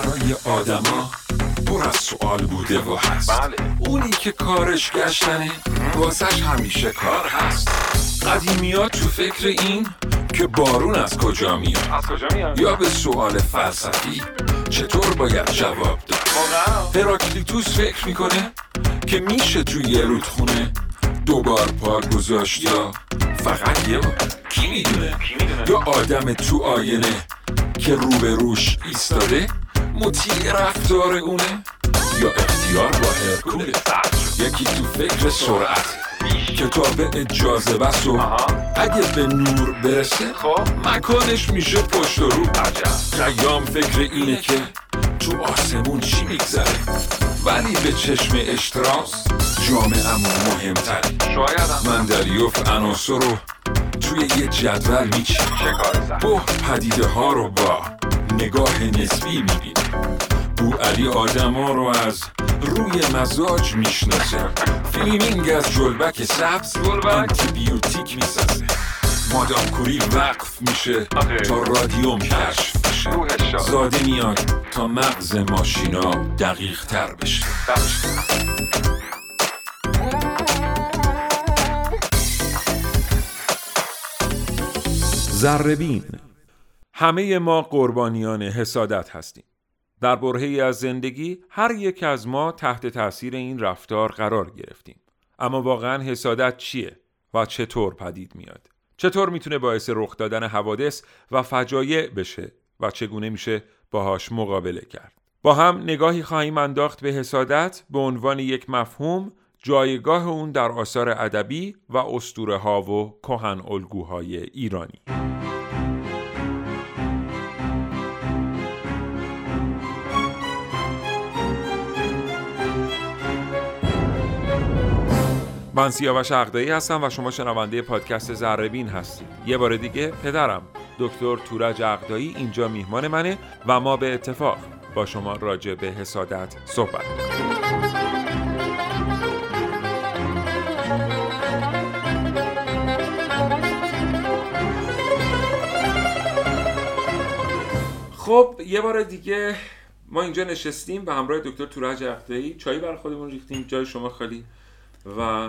برای آدما پر از سوال بوده و هست. بله. اونی که کارش گشتنه واسش همیشه کار هست. قدیمی تو فکر این که بارون از کجا میاد؟ از کجا میاد؟ یا به سوال فلسفی چطور باید جواب داد؟ هراکلیتوس فکر می‌کنه که میشه توی یه رودخونه دوبار پا گذاشت یا فقط یه بار؟ کی می‌دونه؟ یا آدم تو آینه که رو به روش ایستاده مطیع رفتار اونه؟ یا اختیار با هرکوله یکی تو فکر سرعت کتاب اجازه بس و. اگه به نور برسه خب. مکانش میشه پشت و رو. خیام فکر اینه که تو آسمون چی میگذره؟ ولی به چشم اشتراس جامعهمون مهمتره. شایدم. مندلیوف عناصر رو توی یه جدول میچینه چه کار سخت بو پدیده ها رو با نگاه نسبی می‌بینه بو علی آدم ها رو از روی مزاج می‌شناسه فیلمینگ از جلبک سبز جلبک؟ آنتیبیوتیک می‌سازه مادام کوری وقف میشه آخه. تا رادیوم کشف بشه. زاده میاد تا مغز ماشینا دقیق تر بشه زربین همه ما قربانیان حسادت هستیم در برهی از زندگی هر یک از ما تحت تاثیر این رفتار قرار گرفتیم. اما واقعا حسادت چیه و چطور پدید میاد؟ چطور می‌تونه باعث رخ دادن حوادث و فجایع بشه و چگونه میشه باهاش مقابله کرد؟ با هم نگاهی خواهیم انداخت به حسادت به عنوان یک مفهوم جایگاه اون در آثار ادبی و اسطوره ها و کهن الگوهای ایرانی. من سیاوش عقدایی هستم و شما شنونده پادکست زربین هستید یه بار دیگه پدرم دکتر تورج عقدایی اینجا میهمان منه و ما به اتفاق با شما راجع به حسادت صحبت می‌کنیم. خب یه بار دیگه ما اینجا نشستیم به همراه دکتر تورج عقدایی چای بر خودمون ریختیم جای شما خالی و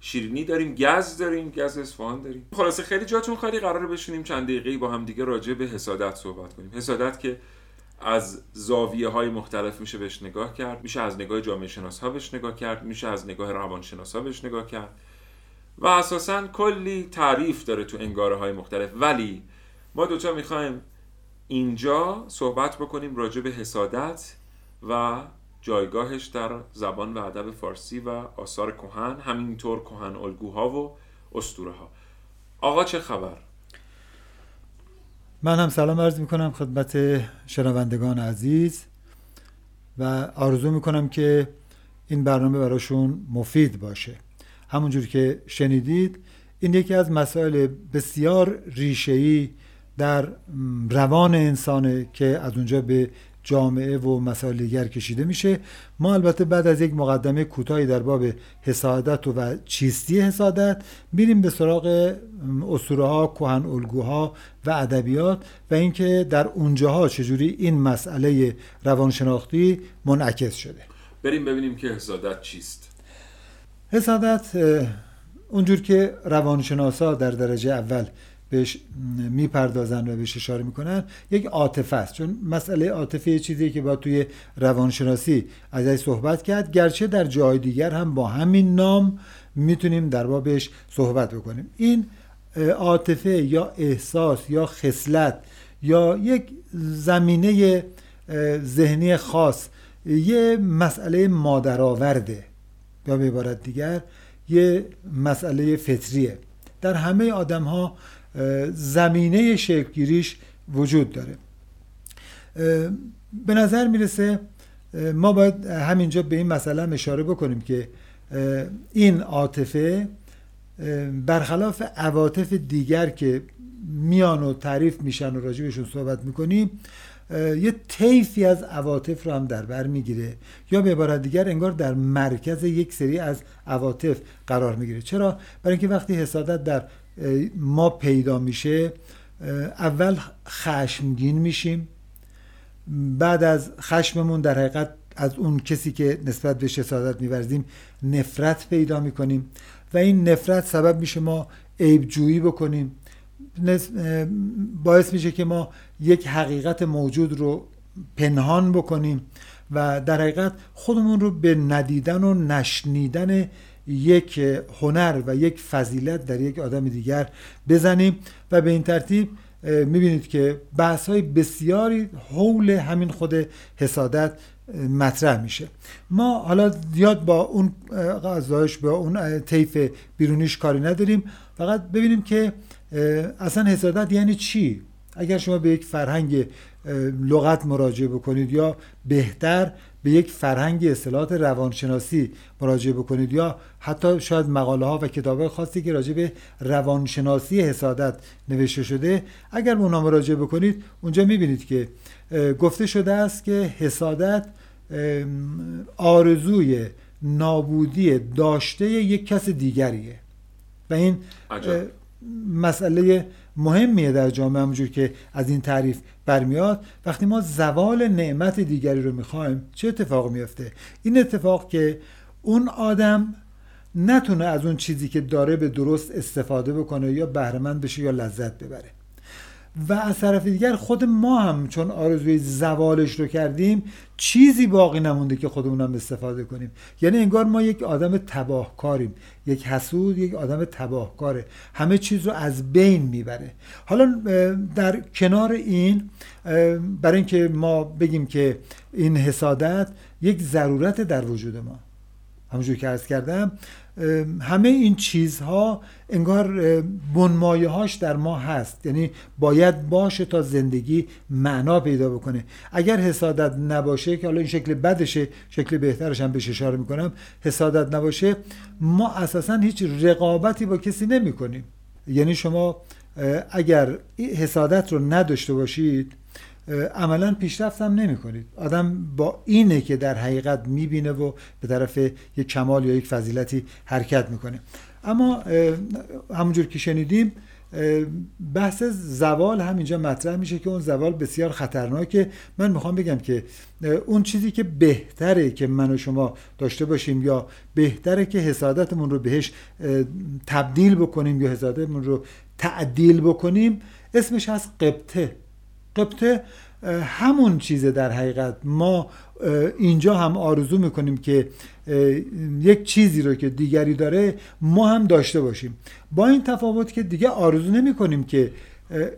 شیرینی داریم گز داریم گز اصفهان داریم. خلاصه خیلی جاتون خالی قراره بشونیم چند دقیقه با هم دیگه راجع به حسادت صحبت کنیم. حسادت که از زاویه های مختلف میشه بهش نگاه کرد میشه از نگاه جامعه شناس ها بهش نگاه کرد میشه از نگاه روانشناس ها بهش نگاه کرد. و اساسا کلی تعریف داره تو انگاره های مختلف. ولی ما دوتا می‌خوایم اینجا صحبت بکنیم راجع به حسادت و جایگاهش در زبان و ادب فارسی و آثار کهن همینطور کهن الگوها و اسطوره ها آقا چه خبر؟ من هم سلام عرض می‌کنم خدمت شنوندگان عزیز و آرزو می‌کنم که این برنامه براشون مفید باشه. همونجور که شنیدید این یکی از مسائل بسیار ریشه‌ای در روان انسانه که از اونجا به جامعه و مسائل دیگر کشیده میشه. ما البته بعد از یک مقدمه کوتاهی در باب حسادت و چیستی حسادت میریم به سراغ اسطوره ها کهن الگوها و ادبیات و اینکه در اونجاها چجوری این مسئله روانشناختی منعکس شده. بریم ببینیم که حسادت چیست. حسادت اونجور که روانشناسا در درجه اول بهش می‌پردازن و بهش اشاره می‌کنن یک عاطفه است. چون مسئله عاطفه یه چیزی که با توی روانشناسی ازش صحبت کرد. گرچه در جای دیگر هم با همین نام می‌تونیم در بابش صحبت بکنیم. این عاطفه یا احساس یا خصلت یا یک زمینه ذهنی خاص یه مسئله مادرآورده. یا به عبارت دیگر یه مسئله فطریه. در همه آدم ها زمینه شکلگیریش وجود داره. به نظر می‌رسه ما باید همینجا به این مسئله هم اشاره بکنیم که این عاطفه برخلاف عواطف دیگر که میان و تعریف میشن و راجبشون صحبت می‌کنیم یه طیفی از عواطف رو هم در بر می‌گیره. یا به عبارت دیگر انگار در مرکز یک سری از عواطف قرار می‌گیره. چرا؟ برای اینکه وقتی حسادت در ما پیدا میشه اول خشمگین میشیم. بعد از خشممون در حقیقت از اون کسی که نسبت به حسادت میورزیم نفرت پیدا می‌کنیم. و این نفرت سبب میشه ما عیب جویی بکنیم باعث میشه که ما یک حقیقت موجود رو پنهان بکنیم و در حقیقت خودمون رو به ندیدن و نشنیدن یک هنر و یک فضیلت در یک آدم دیگر بزنیم و به این ترتیب می‌بینید که بحث های بسیاری حول همین خود حسادت مطرح میشه. ما حالا زیاد با اون غذایش با اون طیف بیرونیش کاری نداریم. فقط ببینیم که اصلا حسادت یعنی چی؟ اگر شما به یک فرهنگ لغت مراجعه بکنید یا بهتر به یک فرهنگ اصطلاحات روانشناسی مراجعه بکنید یا حتی شاید مقاله ها و کتاب خاصی که راجع به روانشناسی حسادت نوشته شده اگر به اونها مراجعه بکنید اونجا می‌بینید که گفته شده است که حسادت آرزوی نابودی داشته یک کس دیگریه. و این مسئله مهمیه در جامعه همونجور که از این تعریف برمیاد وقتی ما زوال نعمت دیگری رو می‌خوایم چه اتفاق میفته این اتفاق که اون آدم نتونه از اون چیزی که داره به درست استفاده بکنه یا بهرهمند بشه یا لذت ببره. و از طرف دیگر خود ما هم چون آرزوی زوالش رو کردیم چیزی باقی نمونده که خودمون هم استفاده کنیم. یعنی انگار ما یک آدم تباهکاریم. یک حسود یک آدم تباهکاره. همه چیز رو از بین می‌بره. حالا در کنار این برای اینکه ما بگیم که این حسادت یک ضرورت در وجود ما. همونجور که ارز کردم همه این چیزها انگار بنمایه هاش در ما هست. یعنی باید باشه تا زندگی معنا پیدا بکنه. اگر حسادت نباشه که حالا این شکل بدشه شکل بهترش هم بهش اشاره می‌کنم حسادت نباشه ما اساسا هیچ رقابتی با کسی نمی کنیم یعنی شما اگر حسادت رو نداشته باشید عملا پیشرفت هم نمی کنید آدم با اینه که در حقیقت می‌بینه و به طرف یک کمال یا یک فضیلتی حرکت می‌کنه. اما همونجور که شنیدیم بحث زوال همینجا مطرح میشه که اون زوال بسیار خطرناکه. من می‌خوام بگم که اون چیزی که بهتره که من و شما داشته باشیم یا بهتره که حسادتمون رو بهش تبدیل بکنیم یا حسادتمون رو تعدیل بکنیم اسمش هست قبطه. قبطه همون چیزه در حقیقت. ما اینجا هم آرزو می‌کنیم که یک چیزی رو که دیگری داره ما هم داشته باشیم. با این تفاوت که دیگه آرزو نمی کنیم که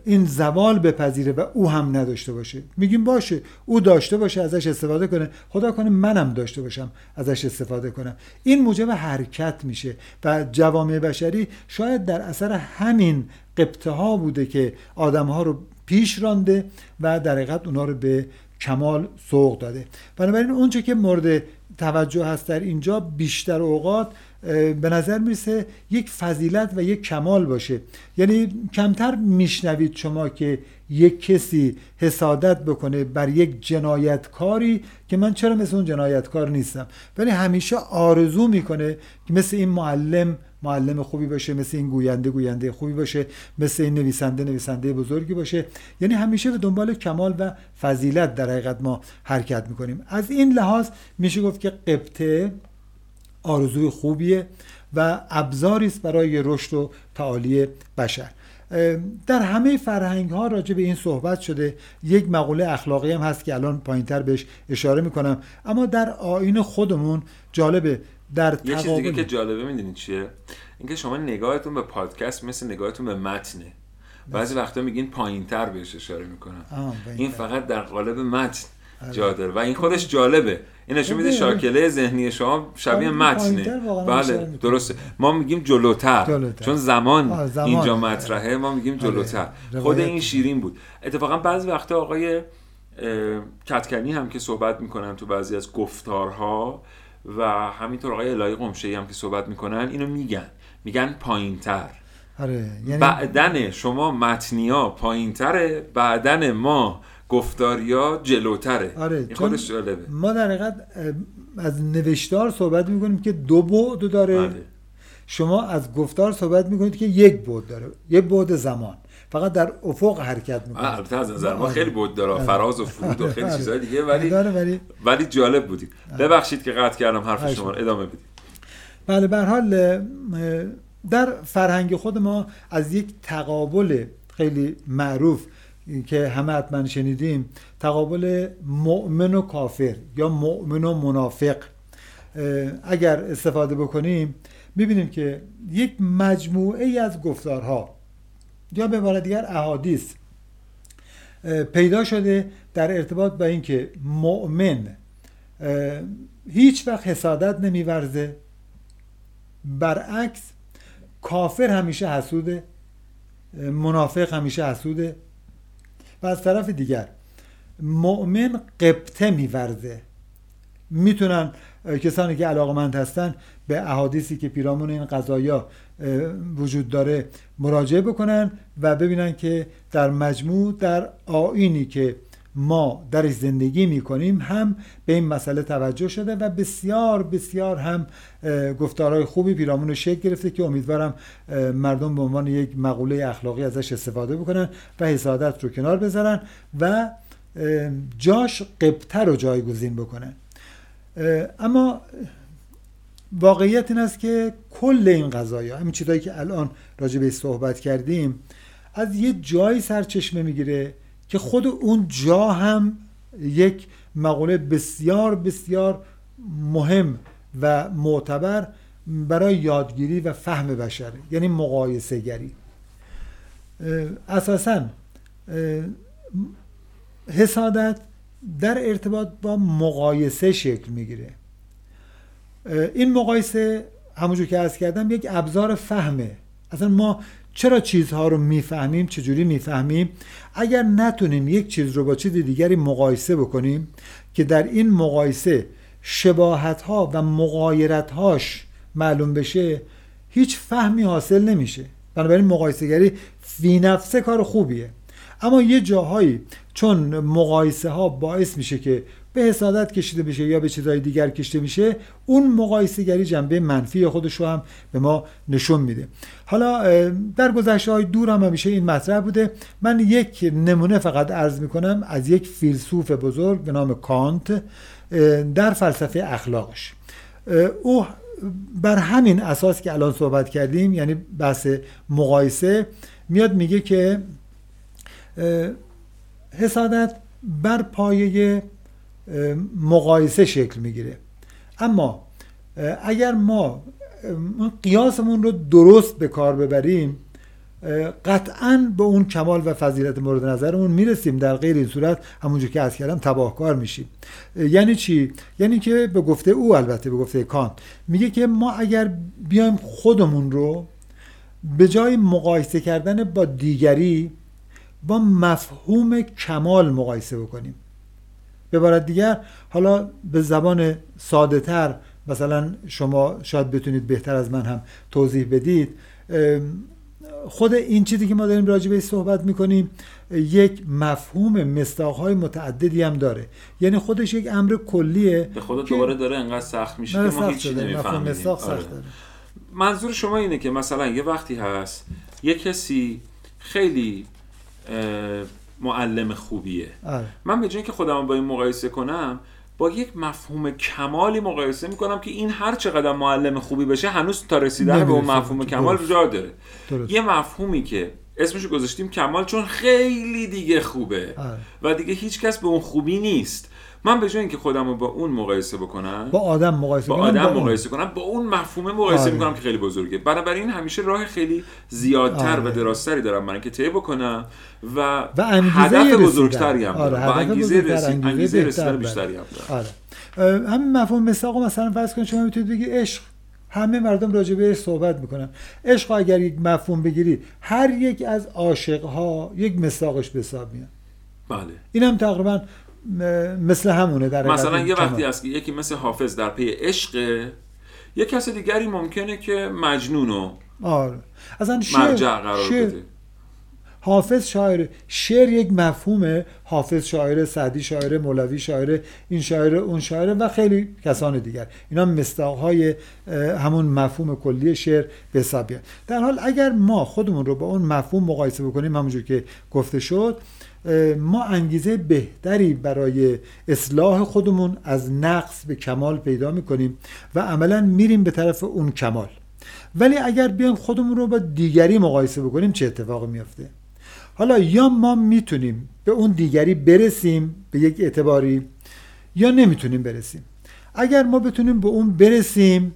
این زوال بپذیره و او هم نداشته باشه. میگیم باشه او داشته باشه ازش استفاده کنه. خدا کنه منم داشته باشم ازش استفاده کنم. این موجب حرکت میشه و جوامع بشری شاید در اثر همین قبطه ها بوده که آدم ها رو پیش رانده و در حقیقت اونا رو به کمال سوق داده. بنابراین اونچه که مورد توجه هست در اینجا بیشتر اوقات به نظر می‌رسه یک فضیلت و یک کمال باشه. یعنی کمتر میشنوید شما که یک کسی حسادت بکنه بر یک جنایتکاری که من چرا مثل اون جنایتکار نیستم؟ ولی همیشه آرزو می‌کنه که مثل این معلم معلم خوبی باشه مثل این گوینده گوینده خوبی باشه مثل این نویسنده نویسنده بزرگی باشه. یعنی همیشه به دنبال کمال و فضیلت در حقیقت ما حرکت می‌کنیم. از این لحاظ میشه گفت که قبطه آرزوی خوبیه و ابزاری است برای رشد و تعالی بشر. در همه فرهنگ ها راجع به این صحبت شده. یک مقوله اخلاقی هم هست که الان پایینتر بهش اشاره می‌کنم. اما در آین خودمون جالبه. در یه چیز دیگه که جالبه می‌دونید چیه؟ اینکه شما نگاهتون به پادکست مثل نگاهتون به متنه. بعضی وقتا میگین پایینتر بهش اشاره می‌کنم این فقط در قالب متن آره. جا داره. و این خودش جالبه. این نشون میده شاکله ذهنی شما شبیه متنه. بله درسته. ما میگیم جلوتر, چون زمان, زمان. اینجا مطرحه ما میگیم آره. جلوتر. خود این شیرین بود. اتفاقا بعضی وقتا آقای کتکنی هم که صحبت می‌کنن تو بعضی از گفتارها و همینطور آقای الهی قمشه هم که صحبت می‌کنن اینو میگن. میگن پایینتر. آره یعنی بعدن شما متنیا پایینتره بعدن ما گفتاریا جلوتره. آره خودش جالبه. ما در حقیقت از نوشتار صحبت می‌کنیم که دو بعد داره. بله. شما از گفتار صحبت می‌کنید که یک بود داره. یک بود زمان. فقط در افق حرکت می‌کنه. البته از نظر ما خیلی بود داره. فراز و فرود و خیلی آره. چیزهای دیگه ولی داره ولی ولی جالب بودید ببخشید که قطع کردم حرف شما رو. ادامه بدید. بله به هر حال در فرهنگ خود ما از یک تقابل خیلی معروف که همه حتما شنیدیم تقابل مؤمن و کافر یا مؤمن و منافق. اگر استفاده بکنیم می‌بینیم که یک مجموعه از گفتارها یا به عبارت دیگر احادیث. پیدا شده در ارتباط با اینکه مؤمن هیچ وقت حسادت نمیورزه. برعکس کافر همیشه حسوده منافق همیشه حسوده و از طرف دیگر مؤمن قبطه میورزه. می‌تونن کسانی که علاقمند هستن به احادیثی که پیرامون این قضایا وجود داره مراجعه بکنن و ببینن که در مجموع در آینی که ما درش زندگی می‌کنیم هم به این مسئله توجه شده و بسیار بسیار هم گفتارهای خوبی پیرامون رو شکل گرفته که امیدوارم مردم به عنوان یک مقوله اخلاقی ازش استفاده بکنن و حسادت رو کنار بذارن و جاش قبطه رو جایگزین بکنن. اما واقعیت این است که کل این قضایا همین چیزایی که الان راجع بهش صحبت کردیم از یه جایی سرچشمه می‌گیره که خود اون جا هم یک مقوله بسیار بسیار مهم و معتبر برای یادگیری و فهم بشره یعنی مقایسه گری اساسا حسادت در ارتباط با مقایسه شکل می‌گیره. این مقایسه همونجور که از کردم یک ابزار فهمه. اصلا ما چرا چیزها رو می‌فهمیم؟ چجوری می‌فهمیم؟ اگر نتونیم یک چیز رو با چیز دیگری مقایسه بکنیم که در این مقایسه شباهت ها و مقایرت هاش معلوم بشه هیچ فهمی حاصل نمیشه. بنابراین مقایسه گری فی نفسه کار خوبیه. اما یه جاهایی چون مقایسه ها باعث میشه که به حسادت کشیده بشه یا به چیزهای دیگر کشیده میشه اون مقایسه گری جنبه منفی خودش رو هم به ما نشون میده. حالا در گذشته های دور هم همیشه این مطرح بوده. من یک نمونه فقط عرض می‌کنم از یک فیلسوف بزرگ به نام کانت در فلسفه اخلاقش. او بر همین اساس که الان صحبت کردیم یعنی بحث مقایسه میاد میگه که حسادت بر پایه مقایسه شکل می‌گیره. اما اگر ما قیاسمون رو درست به کار ببریم قطعا به اون کمال و فضیلت مورد نظرمون می‌رسیم. در غیر این صورت همونجور که از کردم تباهکار میشیم. یعنی چی؟ یعنی که به گفته او البته به گفته کانت. میگه که ما اگر بیایم خودمون رو به جای مقایسه کردن با دیگری با مفهوم کمال مقایسه بکنیم. به عبارت دیگر حالا به زبان ساده تر مثلا شما شاید بتونید بهتر از من هم توضیح بدید خود این چیزی که ما داریم راجع بهش صحبت می‌کنیم یک مفهوم مستاقهای متعددی هم داره. یعنی خودش یک امر کلیه به خود دوباره داره انقدر سخت میشه که ما هیچی نمی‌فهمیم. آره. منظور شما اینه که مثلا یه وقتی هست یه کسی خیلی معلم خوبیه آره. من به جای که خودم با این مقایسه کنم با یک مفهوم کمالی مقایسه می‌کنم که این هر چقدر معلم خوبی بشه هنوز تا رسیدن به اون مفهوم کمال جا داره درست. یه مفهومی که اسمشو گذاشتیم کمال چون خیلی دیگه خوبه آره. و دیگه هیچ کس به اون خوبی نیست من به جای اینکه خودم رو با اون مقایسه بکنم با آدم مقایسه با کنم آدم با اون. مقایسه کنم با اون مفهوم مقایسه آره. می‌کنم که خیلی بزرگه بنابراین همیشه راه خیلی زیادتر آره. و درازتری دارم من که طی بکنم و, و انگیزه هدف رسیدن. بزرگتری هم آره، دارم و انگیزه بزرگتر، رسید انگیزه رسیدن. بیشتری هم دارم آره همین مفهوم مساق مثلا فرض کنید شما می‌تونید بگی عشق همه مردم راجع بهش صحبت می‌کنن عشق اگر یک مفهوم بگیرید هر یک از عاشقها یک مساقش به حساب میاد بله این هم تقریبا مثل همونه در مثلا یه. وقتی هست که یکی مثل حافظ در پی عشق یه کس دیگری ممکنه که مجنون و آره. اصلا شعر مرجع قرار شعر- بده. حافظ شاعر شعر یک مفهومه. حافظ شاعر سعدی شاعر مولوی شاعر این شاعر اون شاعر و خیلی کسان دیگر. اینا مستاقهای همون مفهوم کلی شعر به حساب در حال اگر ما خودمون رو با اون مفهوم مقایسه بکنیم همونجور که گفته شد ما انگیزه بهتری برای اصلاح خودمون از نقص به کمال پیدا می‌کنیم و عملا میریم به طرف اون کمال. ولی اگر بیایم خودمون رو با دیگری مقایسه بکنیم چه اتفاقی میافته؟ حالا یا ما می‌تونیم به اون دیگری برسیم به یک اعتباری یا نمی‌تونیم برسیم. اگر ما بتونیم به اون برسیم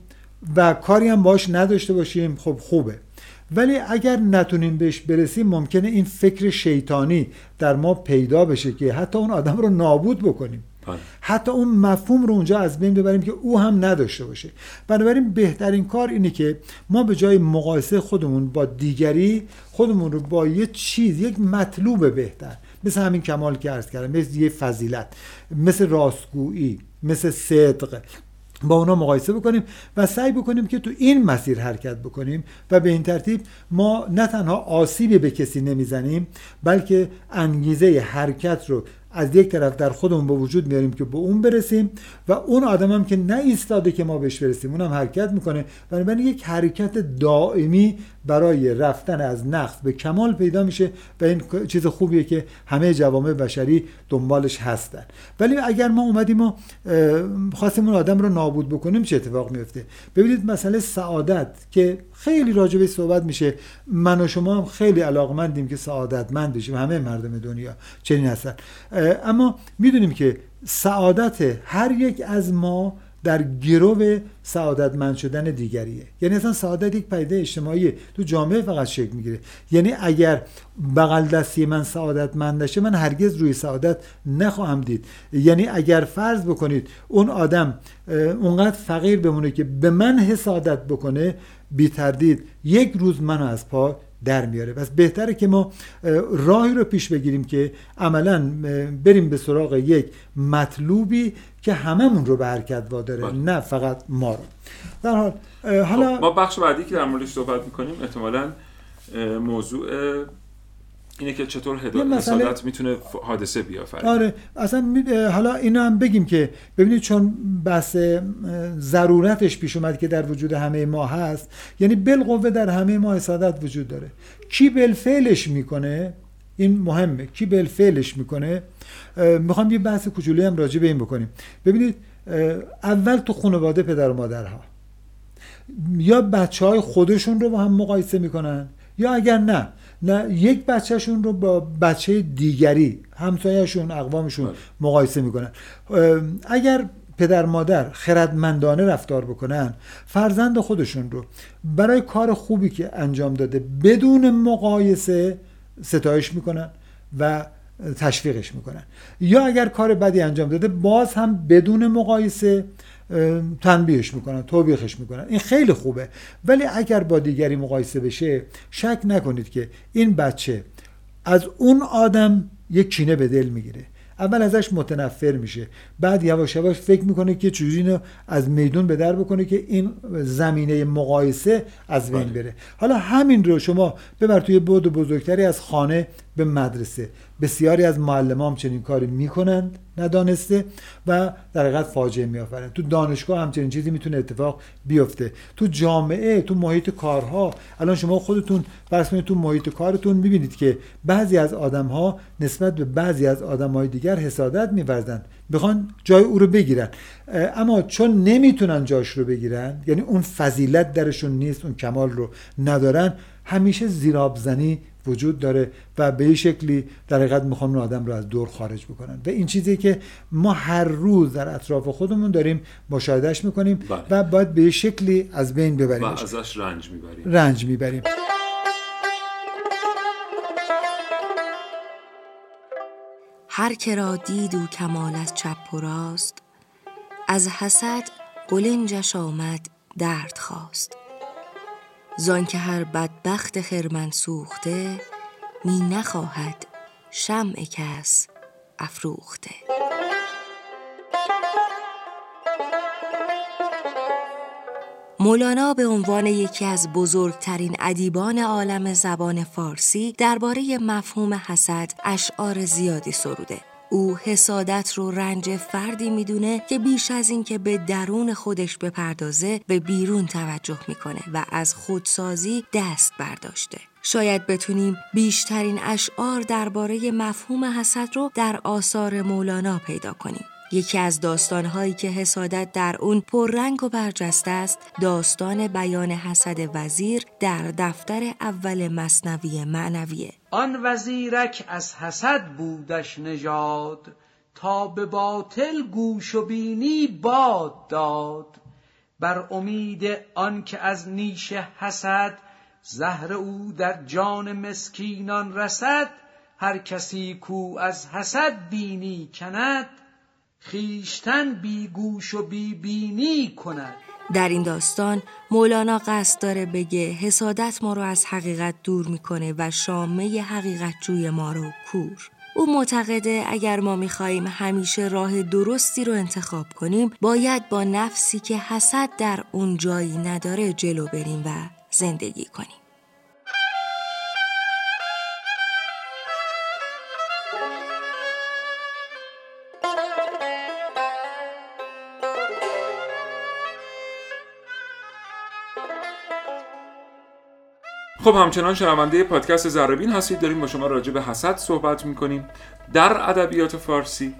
و کاری هم باش نداشته باشیم خب خوبه. ولی اگر نتونیم بهش برسیم ممکنه این فکر شیطانی در ما پیدا بشه که حتی اون آدم رو نابود بکنیم. بله. حتی اون مفهوم رو اونجا از بین ببریم که او هم نداشته باشه. بنابراین بهترین کار اینه که ما به جای مقایسه خودمون با دیگری خودمون رو با یه چیز یک مطلوب بهتر. مثل همین کمال که ارز کردم مثل یه فضیلت مثل راستگویی مثل صدق. با اونا مقایسه بکنیم و سعی بکنیم که تو این مسیر حرکت بکنیم و به این ترتیب ما نه تنها آسیبی به کسی نمی‌زنیم بلکه انگیزه حرکت رو از یک طرف در خودمون به وجود میاریم که به اون برسیم و اون آدم هم که نه ایستاده که ما بهش برسیم اونم حرکت می‌کنه. بنابراین یک حرکت دائمی برای رفتن از نقص به کمال پیدا میشه و این چیز خوبیه که همه جوامع بشری دنبالش هستن. ولی اگر ما اومدیم و خواستیم اون آدم رو نابود بکنیم چه اتفاق میفته ببینید مسئله سعادت که خیلی راجبه صحبت میشه. من و شما هم خیلی علاقمندیم که سعادتمند بشیم. همه مردم دنیا چنین هستن. اما می‌دونیم که سعادت هر یک از ما در گرو سعادتمند شدن دیگریه. یعنی اصلا سعادت یک پیده اجتماعیه. تو جامعه فقط شکل می‌گیره. یعنی اگر بغل دستی من سعادتمند نشه من هرگز روی سعادت نخواهم دید. یعنی اگر فرض بکنید اون آدم اونقدر فقیر بمونه که به من حسادت بکنه بی تردید یک روز منو از پا در میاره پس بهتره که ما راهی رو پیش بگیریم که عملا بریم به سراغ یک مطلوبی که هممون رو به حرکت واداره بله. نه فقط ما رو در حال حالا خب، ما بخش بعدی که در موردش صحبت می‌کنیم احتمالا موضوع اینه که چطور حسادت می‌تونه حادثه بیافرینه آره اصلا حالا اینو هم بگیم که ببینید چون بحث ضرورتش پیش اومد که در وجود همه ما هست یعنی بالقوه در همه ما حسادت وجود داره. کی بالفعلش می‌کنه؟ این مهمه. کی بالفعلش می‌کنه؟ می‌خوام یه بحث کوچولی هم راجع به این بکنیم. ببینید اول تو خانواده پدر و مادرها. یا بچه های خودشون رو با هم مقایسه می‌کنن یا اگر نه نه یک بچهشون رو با بچه دیگری همسایهشون اقوامشون بله. مقایسه می‌کنن اگر پدر مادر خردمندانه رفتار بکنن فرزند خودشون رو برای کار خوبی که انجام داده بدون مقایسه ستایش می‌کنن و تشویقش می‌کنن یا اگر کار بدی انجام داده باز هم بدون مقایسه تنبیهش می‌کنن توبیخش می‌کنن. این خیلی خوبه. ولی اگر با دیگری مقایسه بشه شک نکنید که این بچه از اون آدم یک کینه به دل می‌گیره. اول ازش متنفر میشه. بعد یواش یواش فکر می‌کنه که چجوری اینو از میدون به در بکنه که این زمینه مقایسه از بین بله. بره. حالا همین رو شما ببر توی بود بزرگتری از خانه به مدرسه. بسیاری از معلمان چنین کاری می‌کنند ندانسته و در حقیقت فاجعه میآفرند تو دانشگاه همچنین چیزی می‌تونه اتفاق بیفته. تو جامعه تو محیط کارها الان شما خودتون فرض تو محیط کارتون می‌بینید که بعضی از آدم ها نسبت به بعضی از آدم های دیگر حسادت میورزند. بخوان جای او رو بگیرن. اما چون نمی‌تونن جاش رو بگیرن یعنی اون فضیلت درشون نیست اون کمال رو ندارن همیشه زیرابزنی وجود داره و به این شکلی در حقیقت می‌خوان اون آدم رو از دور خارج بکنن. و این چیزی که ما هر روز در اطراف خودمون داریم مشاهدهش می‌کنیم بله. و باید به شکلی از بین ببریم. و ازش رنج می‌بریم. رنج می‌بریم. هر که را دید و کمال از چپ و راست از حسد قلنجش آمد درد خواست. زان که هر بدبخت خرمن سوخته می نخواهد شمع کس افروخته مولانا به عنوان یکی از بزرگترین ادیبان عالم زبان فارسی درباره مفهوم حسد اشعار زیادی سروده. او حسادت رو رنج فردی می‌دونه که بیش از این که به درون خودش بپردازه به بیرون توجه می‌کنه و از خودسازی دست برداشته. شاید بتونیم بیشترین اشعار درباره مفهوم حسد رو در آثار مولانا پیدا کنیم. یکی از داستانهایی که حسادت در اون پررنگ و برجسته است داستان بیان حسد وزیر در دفتر اول مصنوی معنویه آن وزیرک از حسد بودش نژاد تا به باطل گوش و بینی باد داد. بر امید آنکه از نیش حسد زهر او در جان مسکینان رسد هر کسی کو از حسد بینی کند خیشتن بی گوش و بی بینی کند. در این داستان مولانا قصد داره بگه حسادت ما رو از حقیقت دور می‌کنه و شامه حقیقت جوی ما رو کور. او معتقده اگر ما می‌خواهیم همیشه راه درستی رو انتخاب کنیم باید با نفسی که حسد در اون جایی نداره جلو بریم و زندگی کنیم. خب همچنان شنونده پادکست زربین هستید. داریم با شما راجع به حسد صحبت می‌کنیم. در ادبیات فارسی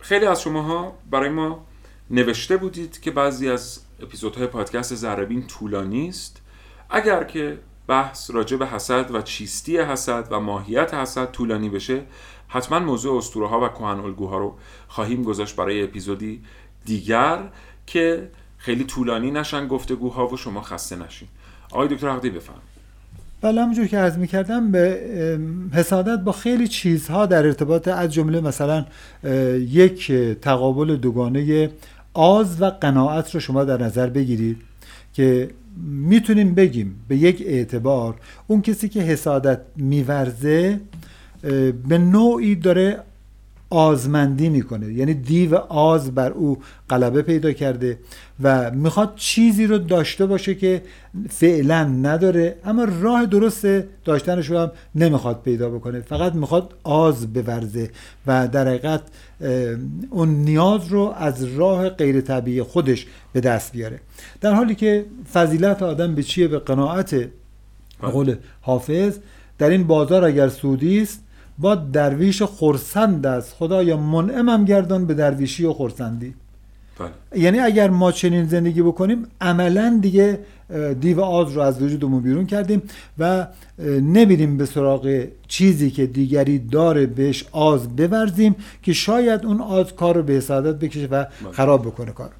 خیلی از شماها برای ما نوشته بودید که بعضی از اپیزودهای پادکست زربین طولانی است. اگر که بحث راجع به حسد و چیستی حسد و ماهیت حسد طولانی بشه حتما موضوع اسطوره ها و کهن الگوها رو خواهیم گذاشت برای اپیزودی دیگر که خیلی طولانی نشن گفتگوها و شما خسته نشین. آقای دکتر عقدی بفهم بله همونجور که عرض می‌کردم به حسادت با خیلی چیزها در ارتباط از جمله مثلا یک تقابل دوگانه آز و قناعت رو شما در نظر بگیرید که می‌تونیم بگیم به یک اعتبار اون کسی که حسادت میورزه به نوعی داره آزمندی می‌کنه. یعنی دیو آز بر او غلبه پیدا کرده و می‌خواد چیزی رو داشته باشه که فعلا نداره اما راه درست داشتنش رو هم نمی‌خواد پیدا بکنه. فقط می‌خواد آز بورزه و در حقیقت اون نیاز رو از راه غیر طبیعی خودش به دست بیاره. در حالی که فضیلت آدم به چیه؟ به قناعت. قول حافظ در این بازار اگر سودی است با درویش خورسند است خدایا منعمم گردان به درویشی و خورسندی بله. یعنی اگر ما چنین زندگی بکنیم عملا دیگه دیو آز رو از وجودمون بیرون کردیم و نمیریم به سراغ چیزی که دیگری داره بهش آز بورزیم که شاید اون آز کار رو به حسادت بکشه و بله. خراب بکنه کار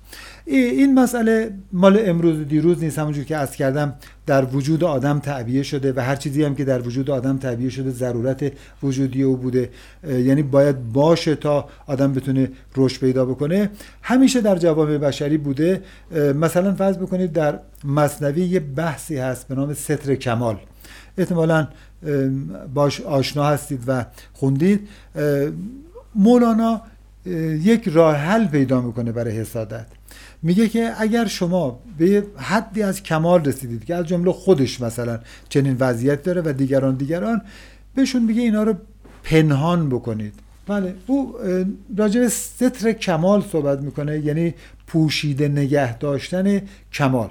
این مسئله مال امروز و دیروز نیست. همونجور که از کردم در وجود آدم تعبیه شده و هر چیزی هم که در وجود آدم تعبیه شده ضرورت وجودی او بوده. یعنی باید باشه تا آدم بتونه رشد پیدا بکنه. همیشه در جوامع بشری بوده. مثلا فرض بکنید در مصنوی یه بحثی هست به نام ستر کمال. احتمالا باش آشنا هستید و خوندید. مولانا یک راه حل پیدا می‌کنه برای حسادت. میگه که اگر شما به حدی از کمال رسیدید که از جمله خودش مثلا چنین وضعیت داره و دیگران دیگران بهشون میگه اینا رو پنهان بکنید. بله او راجع به ستر کمال صحبت می‌کنه یعنی پوشیده نگه داشتن کمال.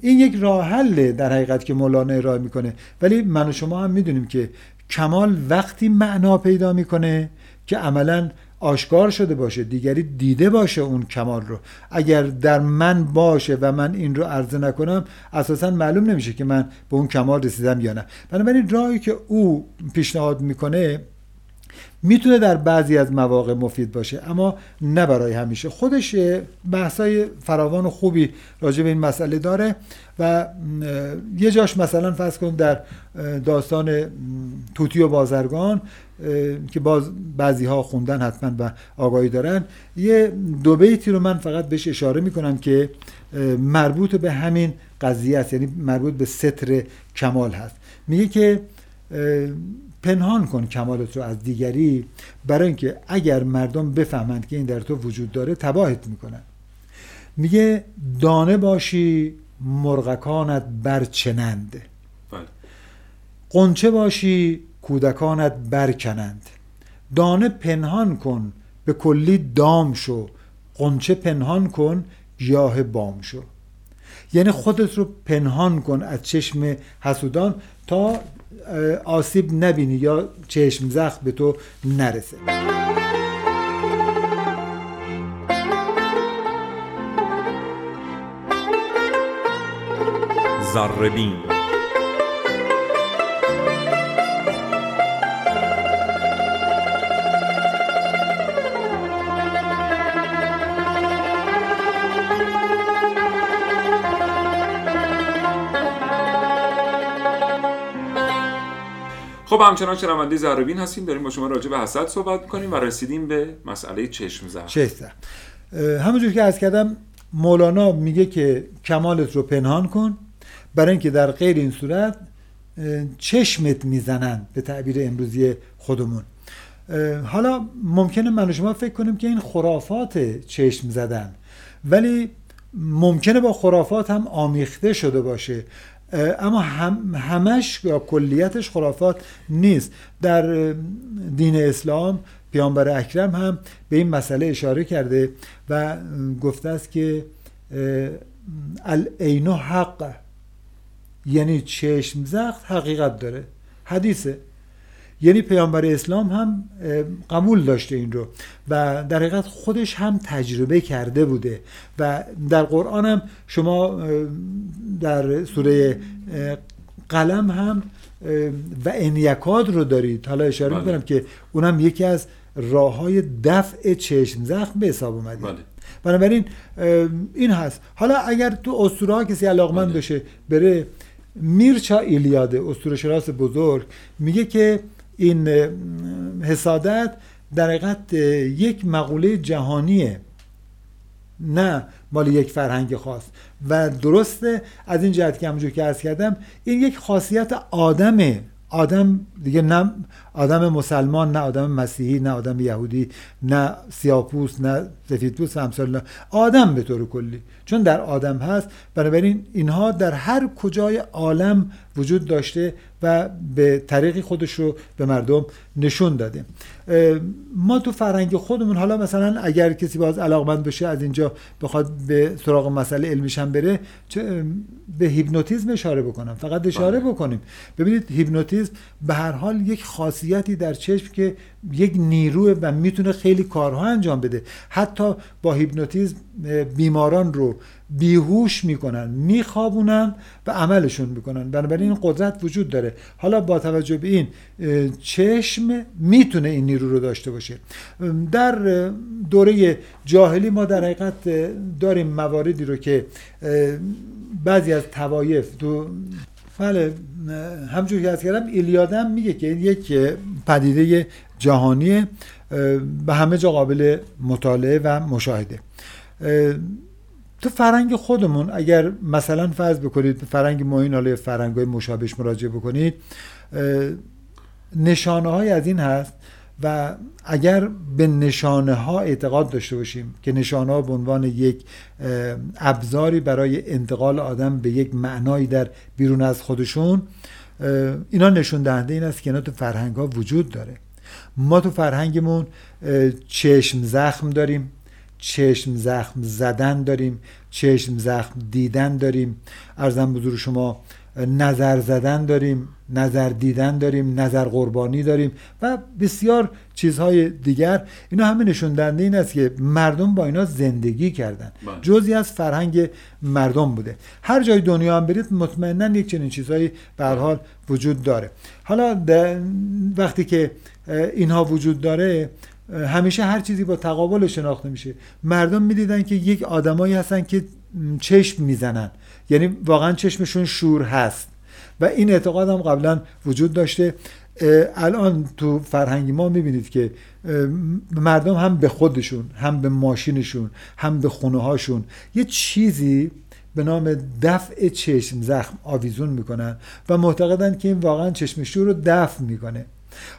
این یک راه حله در حقیقت که مولانا ارائه می‌کنه. ولی من و شما هم می‌دونیم که کمال وقتی معنا پیدا می‌کنه که عملا آشکار شده باشه دیگری دیده باشه اون کمال رو. اگر در من باشه و من این رو عرضه نکنم اساسا معلوم نمیشه که من به اون کمال رسیدم یا نه. بنابراین راهی که او پیشنهاد می‌کنه می‌تونه در بعضی از مواقع مفید باشه اما نه برای همیشه. خودش بحثای فراوان و خوبی راجع به این مسئله داره و یه جاش مثلا فرض کن در داستان توتی و بازرگان که باز بعضی ها خوندن حتما و آگاهی دارن یه دو بیتی رو من فقط بهش اشاره می‌کنم که مربوط به همین قضیه است یعنی مربوط به ستر کمال هست. میگه که پنهان کن کمالت رو از دیگری برای اینکه اگر مردم بفهمند که این در تو وجود داره تباهت می‌کنن. میگه دانه باشی مرغکانت برچنند. بله. قنچه باشی کودکانت برکنند. دانه پنهان کن به کلی دام شو. قنچه پنهان کن گیاه بام شو. یعنی خودت رو پنهان کن از چشم حسودان تا آسیب نبینی یا چشم زخم به تو نرسه. زربین خب همچنان شنونده زربین هستیم. داریم با شما راجع به حسد صحبت می‌کنیم و رسیدیم به مسئله چشم زخم شسته همونجور که از کردم مولانا میگه که کمالت رو پنهان کن. برای اینکه در غیر این صورت چشمت می‌زنن به تعبیر امروزی خودمون. حالا ممکنه من و شما فکر کنیم که این خرافات چشم زدن ولی ممکنه با خرافات هم آمیخته شده باشه. اما هم همش یا کلیتش خرافات نیست. در دین اسلام پیامبر اکرم هم به این مسئله اشاره کرده و گفته است که اه، العین حق یعنی چشم زخم حقیقت داره. حدیثه. یعنی پیامبر اسلام هم قبول داشته این رو و در حقیقت خودش هم تجربه کرده بوده و در قرآن هم شما در سوره قلم هم و انیکاد رو دارید حالا اشاره بله. می‌کنم که اونم یکی از راه های دفع چشم زخم به حساب اومده بله بنابراین این هست حالا اگر تو اسطوره ها کسی علاقمند بله. باشه بره میرچا ایلیاده اسطوره شناس بزرگ میگه که این حسادت در حقیقت یک مقوله جهانیه نه مال یک فرهنگ خاص. و درسته از این جهت که همونجور که عرض کردم این یک خاصیت آدمه. آدم دیگه نه آدم مسلمان نه آدم مسیحی نه آدم یهودی نه سیاپوس نه سفیدپوست و اینا. آدم به طور کلی چون در آدم هست بنابراین اینها در هر کجای عالم وجود داشته و به طریقی خودش رو به مردم نشون داده ما تو فرهنگ خودمون حالا مثلا اگر کسی باز علاقمند بشه از اینجا بخواد به سراغ مسئله علمیش هم بره چه- به هیپنوتیزم اشاره بکنم. فقط اشاره بله. بکنیم. ببینید هیپنوتیزم به هر حال یک خاصیتی در چشم که یک نیروه و می‌تونه خیلی کارها انجام بده. حتی با هیپنوتیزم بیماران رو بیهوش می‌کنن میخوابونن و عملشون می‌کنن. بنابراین این قدرت وجود داره. حالا با توجه به این چشم می‌تونه این نیرو رو داشته باشه. در دوره جاهلی ما در حقیقت داریم مواردی رو که بعضی از توایف تو بله همجور که از کردم ایلیادم میگه که این یک پدیده جهانی اه، به همه جا قابل مطالعه و مشاهده. اه، تو فرنگ خودمون اگر مثلا فرض بکنید فرنگ معین حالا فرنگ های مشابهش مراجعه بکنید نشانه های از این هست و اگر به نشانه ها اعتقاد داشته باشیم که نشانه ها به عنوان یک ابزاری برای انتقال آدم به یک معنایی در بیرون از خودشون اینا نشون دهنده این است که اینا تو فرهنگ ها وجود داره. ما تو فرهنگمون چشم زخم داریم. چشم زخم زدن داریم چشم زخم دیدن داریم. ارزم بزرگ شما نظر زدن داریم نظر دیدن داریم نظر قربانی داریم و بسیار چیزهای دیگر. اینا همه نشون دهنده این است که مردم با اینا زندگی کردن. بله. جزی از فرهنگ مردم بوده. هر جای دنیا هم برید مطمئنا یک چنین چیزهایی به حال وجود داره. حالا وقتی که اینها وجود داره همیشه هر چیزی با تقابل شناخته میشه. مردم می‌دیدن که یک آدمایی هستن که چشم می‌زنن. یعنی واقعا چشمشون شور هست. و این اعتقاد هم قبلا وجود داشته. الان تو فرهنگ ما می‌بینید که مردم هم به خودشون هم به ماشینشون هم به خونه هاشون یه چیزی به نام دفع چشم زخم آویزون می‌کنن و معتقدن که این واقعا چشم شور رو دفع می‌کنه.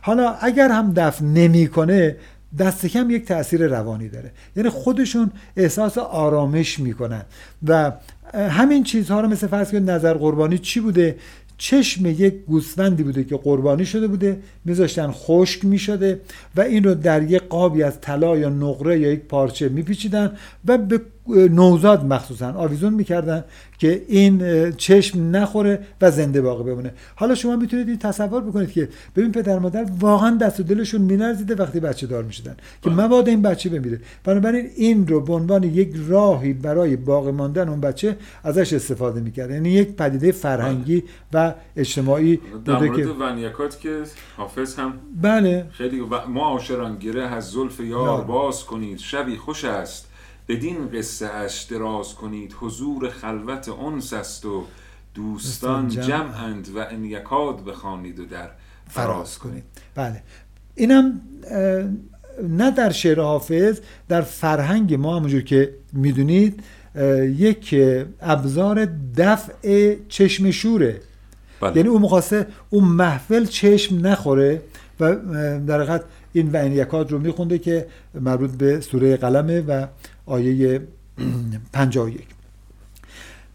حالا اگر هم دفع نمی‌کنه دست کم یک تاثیر روانی داره. یعنی خودشون احساس آرامش می‌کنن. و همین چیزها رو مثل فرض کنید نظر قربانی چی بوده؟ چشم یک گوسفندی بوده که قربانی شده بوده میذاشتن خشک می‌شده و این رو در یک قابی از طلا یا نقره یا یک پارچه میپیچیدن و به نوزاد مخصوصا آویزون می‌کردن که این چشم نخوره و زنده باقی بمونه. حالا شما می‌تونید این تصور بکنید که ببین پدر مادر واقعا دست و دلشون مینرزیده وقتی بچه دار می‌شدن که بله. مبادا این بچه بمیره. بنابراین این رو به عنوان یک راهی برای باقی ماندن اون بچه ازش استفاده می‌کرد. یعنی یک پدیده فرهنگی بله. و اجتماعی در مورد که ونیکات که حافظ هم بله. خیلی ما عاشران گره از زلف یار باز کنید. شبی خوش است. بدین قصه اش دراز کنید حضور خلوت انس است و دوستان جمعند و ان یکاد بخوانید و در فراز کنید. بله. اینم نه در شعر حافظ در فرهنگ ما همونجور که می‌دونید یک ابزار دفع چشم شوره. بله. یعنی اون مخواسته اون محفل چشم نخوره و در حقیقت این و این یکاد رو میخونده که مربوط به سوره قلمه و آیه 51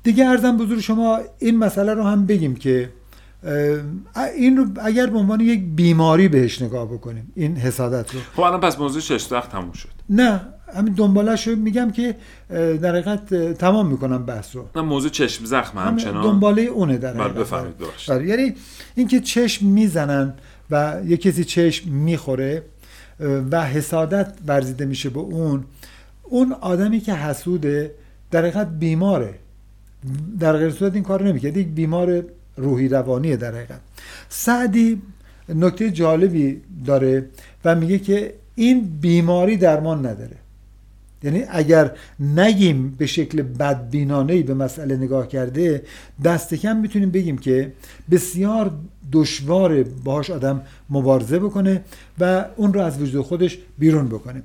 دیگه ارزم بزرگ شما این مسئله رو هم بگیم که این رو اگر به عنوان یک بیماری بهش نگاه بکنیم این حسادت رو. خب الان پس موضوع شش وقت تموم شد. نه همین دنبالش رو میگم که در حقیقت تمام می‌کنم بحث رو. نه موضوع چشم زخم همچنان. دنباله اونه در بله بفرمایید بله، یعنی اینکه چشم می‌زنن و یه کسی چشم می‌خوره و حسادت ورزیده میشه به اون اون آدمی که حسوده در حقیقت بیماره. در غیر صورت این کار نمی‌کرد. یک بیمار روحی روانیه در حقیقت. سعدی نکته جالبی داره و میگه که این بیماری درمان نداره. یعنی اگر نگیم به شکل بدبینانه به مسئله نگاه کرده دست کم می‌تونیم بگیم که بسیار دشوار باهاش آدم مبارزه بکنه و اون رو از وجود خودش بیرون بکنه.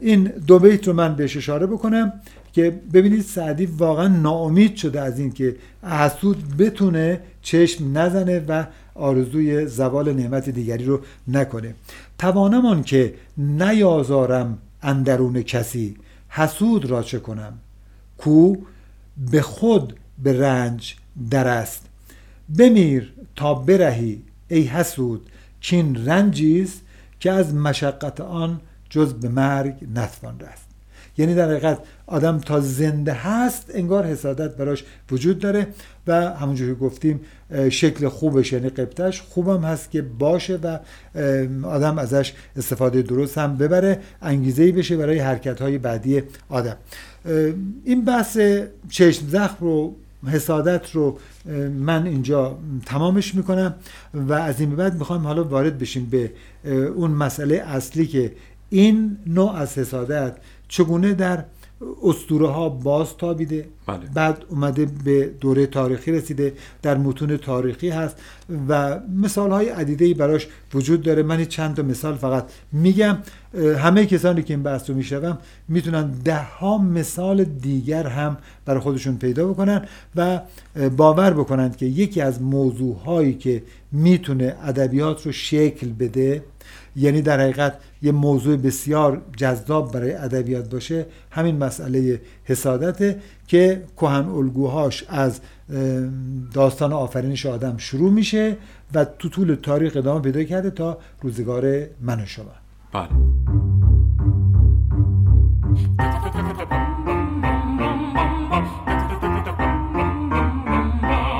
این دو بیت رو من بهش اشاره بکنم که ببینید سعدی واقعا ناامید شده از این که حسود بتونه چشم نزنه و آرزوی زوال نعمت دیگری رو نکنه. توانمان که نیازارم اندرون کسی حسود را چه کنم؟ کو به خود به رنج در است بمیر تا برهی ای حسود کین رنجیست که از مشقت آن جز به مرگ نتوان رست. یعنی در حقیقت آدم تا زنده هست انگار حسادت براش وجود داره و همونجور که گفتیم شکل خوبش یعنی قبطش خوبم هست که باشه و آدم ازش استفاده درست هم ببره انگیزه بشه برای حرکت های بعدی آدم. این بحث چشم زخم رو حسادت رو من اینجا تمامش می‌کنم و از این به بعد می‌خوایم حالا وارد بشیم به اون مسئله اصلی که این نوع از حسادت چگونه در اسطوره ها باز تابیده بله. بعد اومده به دوره تاریخی رسیده در متون تاریخی هست و مثال های عدیده براش وجود داره. من چند تا مثال فقط میگم. همه کسانی که این بحث رو میشنوم می‌تونن ده مثال دیگر هم برای خودشون پیدا بکنن و باور بکنند که یکی از موضوع هایی که می‌تونه ادبیات رو شکل بده یعنی در حقیقت یه موضوع بسیار جذاب برای ادبیات باشه همین مسئله حسادته که کهن الگوهاش از داستان آفرینش آدم شروع میشه و تو طول تاریخ ادامه پیدا کرده تا روزگار من و شما. بله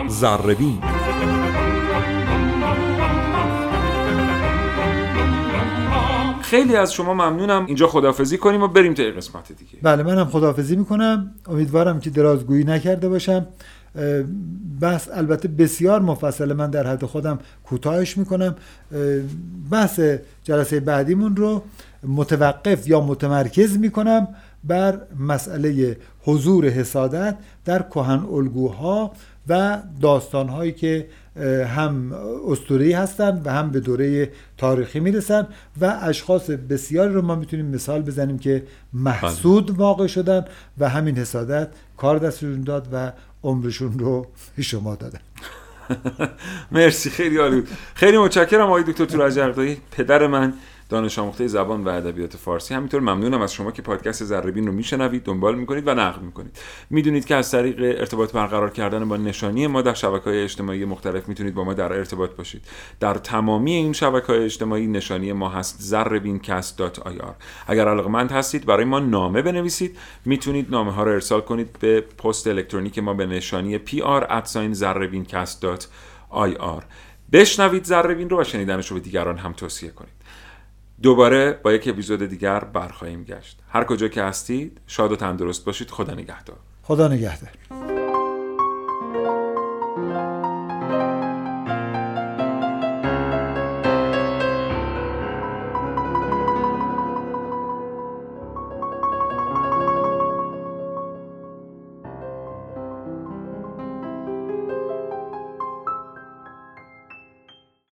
زربین خیلی از شما ممنونم. اینجا خدافزی کنیم و بریم تا قسمت دیگه. بله منم خدافزی می‌کنم. امیدوارم که درازگویی نکرده باشم. بحث البته بسیار مفصله من در حد خودم کوتاهش می‌کنم بحث جلسه بعدیمون رو متوقف یا متمرکز می‌کنم بر مسئله حضور حسادت در کهن الگوها و داستانهایی که هم استوری هستند و هم به دوره تاریخی می‌رسن و اشخاص بسیاری رو ما می‌تونیم مثال بزنیم که محسود بله. واقع شدن و همین حسادت کار دستشون داد و عمرشون رو شما دادن. مرسی خیلی عالی خیلی متشکرم آقای دکتر تورج پدر من دانش آموخته زبان و ادبیات فارسی. همینطور ممنونم از شما که پادکست ذره رو میشنوید. دنبال می‌کنید و نقد می‌کنید. می‌دونید که از طریق ارتباط برقرار کردن با نشانی ما در شبکه های اجتماعی مختلف می‌تونید با ما در ارتباط باشید. در تمامی این شبکه های اجتماعی نشانی ما هست زربینکست.ir اگر علاقمند هستید برای ما نامه بنویسید. می‌تونید نامه ها رو ارسال کنید به پست الکترونیک ما به نشانی pr@zarrebin.cast.ir بشنوید ذربین رو و شنیدنش رو به دیگران هم توصیه کنید. دوباره با یک اپیزود دیگر برخواهیم گشت. هر کجا که هستید شاد و تندرست باشید. خدا نگهدار. خدا نگهدار.